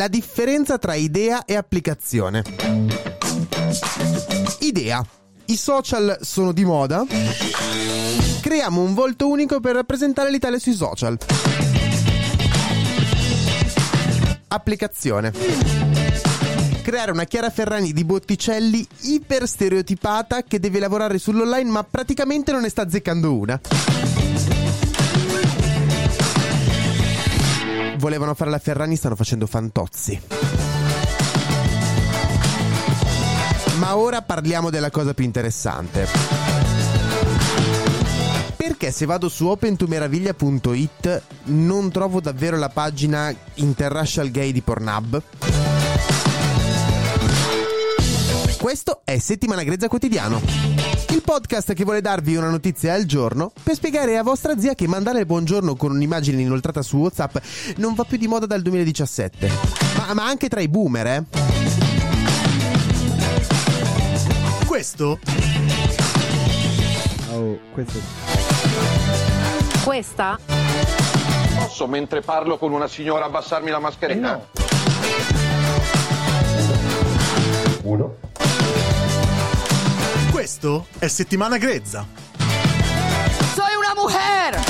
La differenza tra idea e applicazione. Idea. I social sono di moda. Creiamo un volto unico per rappresentare l'Italia sui social. Applicazione. Creare una Chiara Ferragni di Botticelli iper stereotipata che deve lavorare sull'online ma praticamente non ne sta azzeccando una. Volevano fare la Ferragni, stanno facendo fantozzi. Ma ora parliamo della cosa più interessante. Perché se vado su opentomeraviglia.it non trovo davvero la pagina Interracial Gay di Pornhub? Questo è Settimana Grezza Quotidiano, il podcast che vuole darvi una notizia al giorno per spiegare a vostra zia che mandare il buongiorno con un'immagine inoltrata su WhatsApp non va più di moda dal 2017. Ma, ma anche tra i boomer, eh? Questo? Oh, questo Questa? Posso, mentre parlo con una signora, abbassarmi la mascherina? uno. Questo è settimana grezza. Soy una mujer!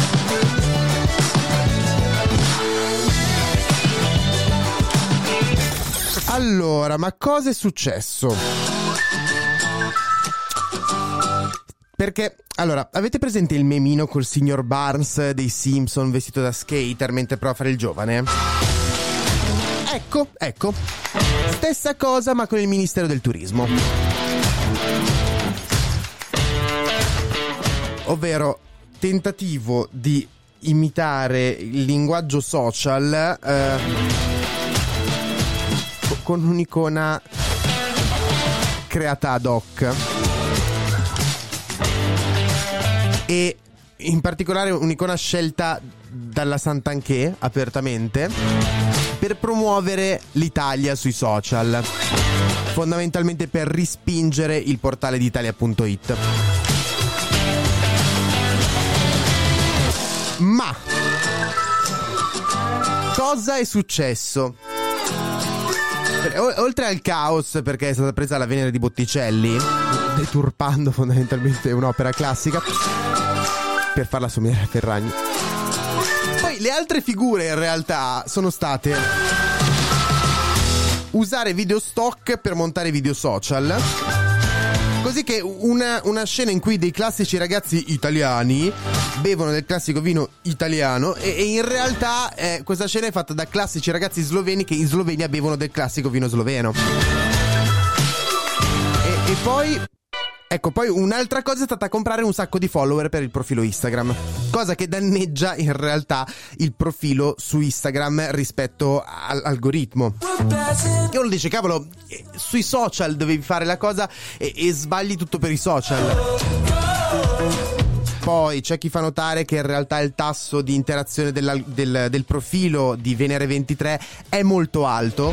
Allora, ma cosa è successo? Perché, allora, avete presente il memino col signor Barnes dei Simpson vestito da skater mentre prova a fare il giovane? Ecco, ecco. Stessa cosa ma con il Ministero del Turismo. Ovvero, tentativo di imitare il linguaggio social eh, co- con un'icona creata ad hoc. E in particolare un'icona scelta dalla Sant'Anché apertamente per promuovere l'Italia sui social. Fondamentalmente per rispingere il portale di Ma cosa è successo? Oltre al caos perché è stata presa la Venere di Botticelli, deturpando fondamentalmente un'opera classica per farla somigliare a Ferragni. Poi le altre figure in realtà sono state usare video stock per montare video social. Così che una, una scena in cui dei classici ragazzi italiani bevono del classico vino italiano e, e in realtà eh, questa scena è fatta da classici ragazzi sloveni che in Slovenia bevono del classico vino sloveno. E, e poi Ecco, poi un'altra cosa è stata comprare un sacco di follower per il profilo Instagram, cosa che danneggia in realtà il profilo su Instagram rispetto all'algoritmo. E uno dice, cavolo, eh, sui social dovevi fare la cosa e, e sbagli tutto per i social. Poi c'è chi fa notare che in realtà il tasso di interazione della- del, del profilo di Venere 23 è molto alto.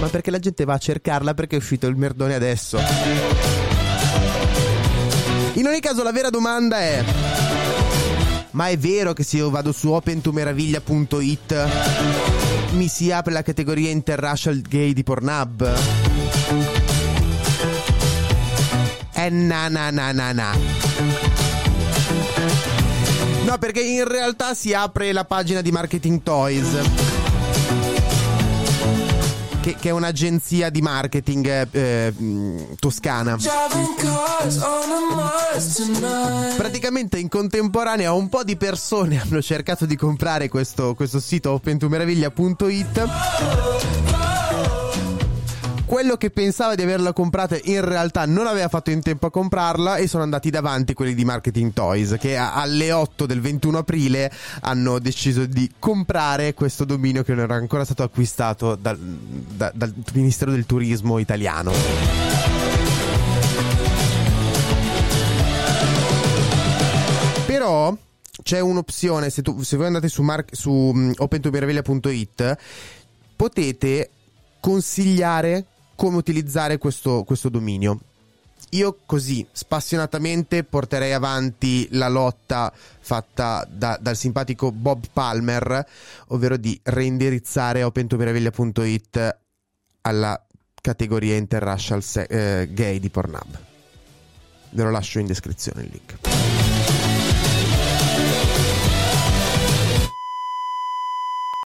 Ma perché la gente va a cercarla perché è uscito il merdone adesso. In ogni caso la vera domanda è Ma è vero che se io vado su opentomeraviglia.it mi si apre la categoria interracial gay di Pornhub? Eh na na na na na No perché in realtà si apre la pagina di Marketing Toys che, che è un'agenzia di marketing eh, mh, toscana. Praticamente in contemporanea un po' di persone hanno cercato di comprare questo, questo sito opentomeraviglia.it quello che pensava di averla comprata in realtà non aveva fatto in tempo a comprarla e sono andati davanti quelli di Marketing Toys che alle 8 del 21 aprile hanno deciso di comprare questo dominio che non era ancora stato acquistato dal, da, dal Ministero del Turismo italiano. Però c'è un'opzione, se, tu, se voi andate su, mar- su opentomeraviglia.it potete consigliare come utilizzare questo, questo dominio. Io così spassionatamente porterei avanti la lotta fatta da, dal simpatico Bob Palmer, ovvero di reindirizzare opentomeraviglia.it alla categoria interracial se- eh, gay di Pornhub. Ve lo lascio in descrizione il link.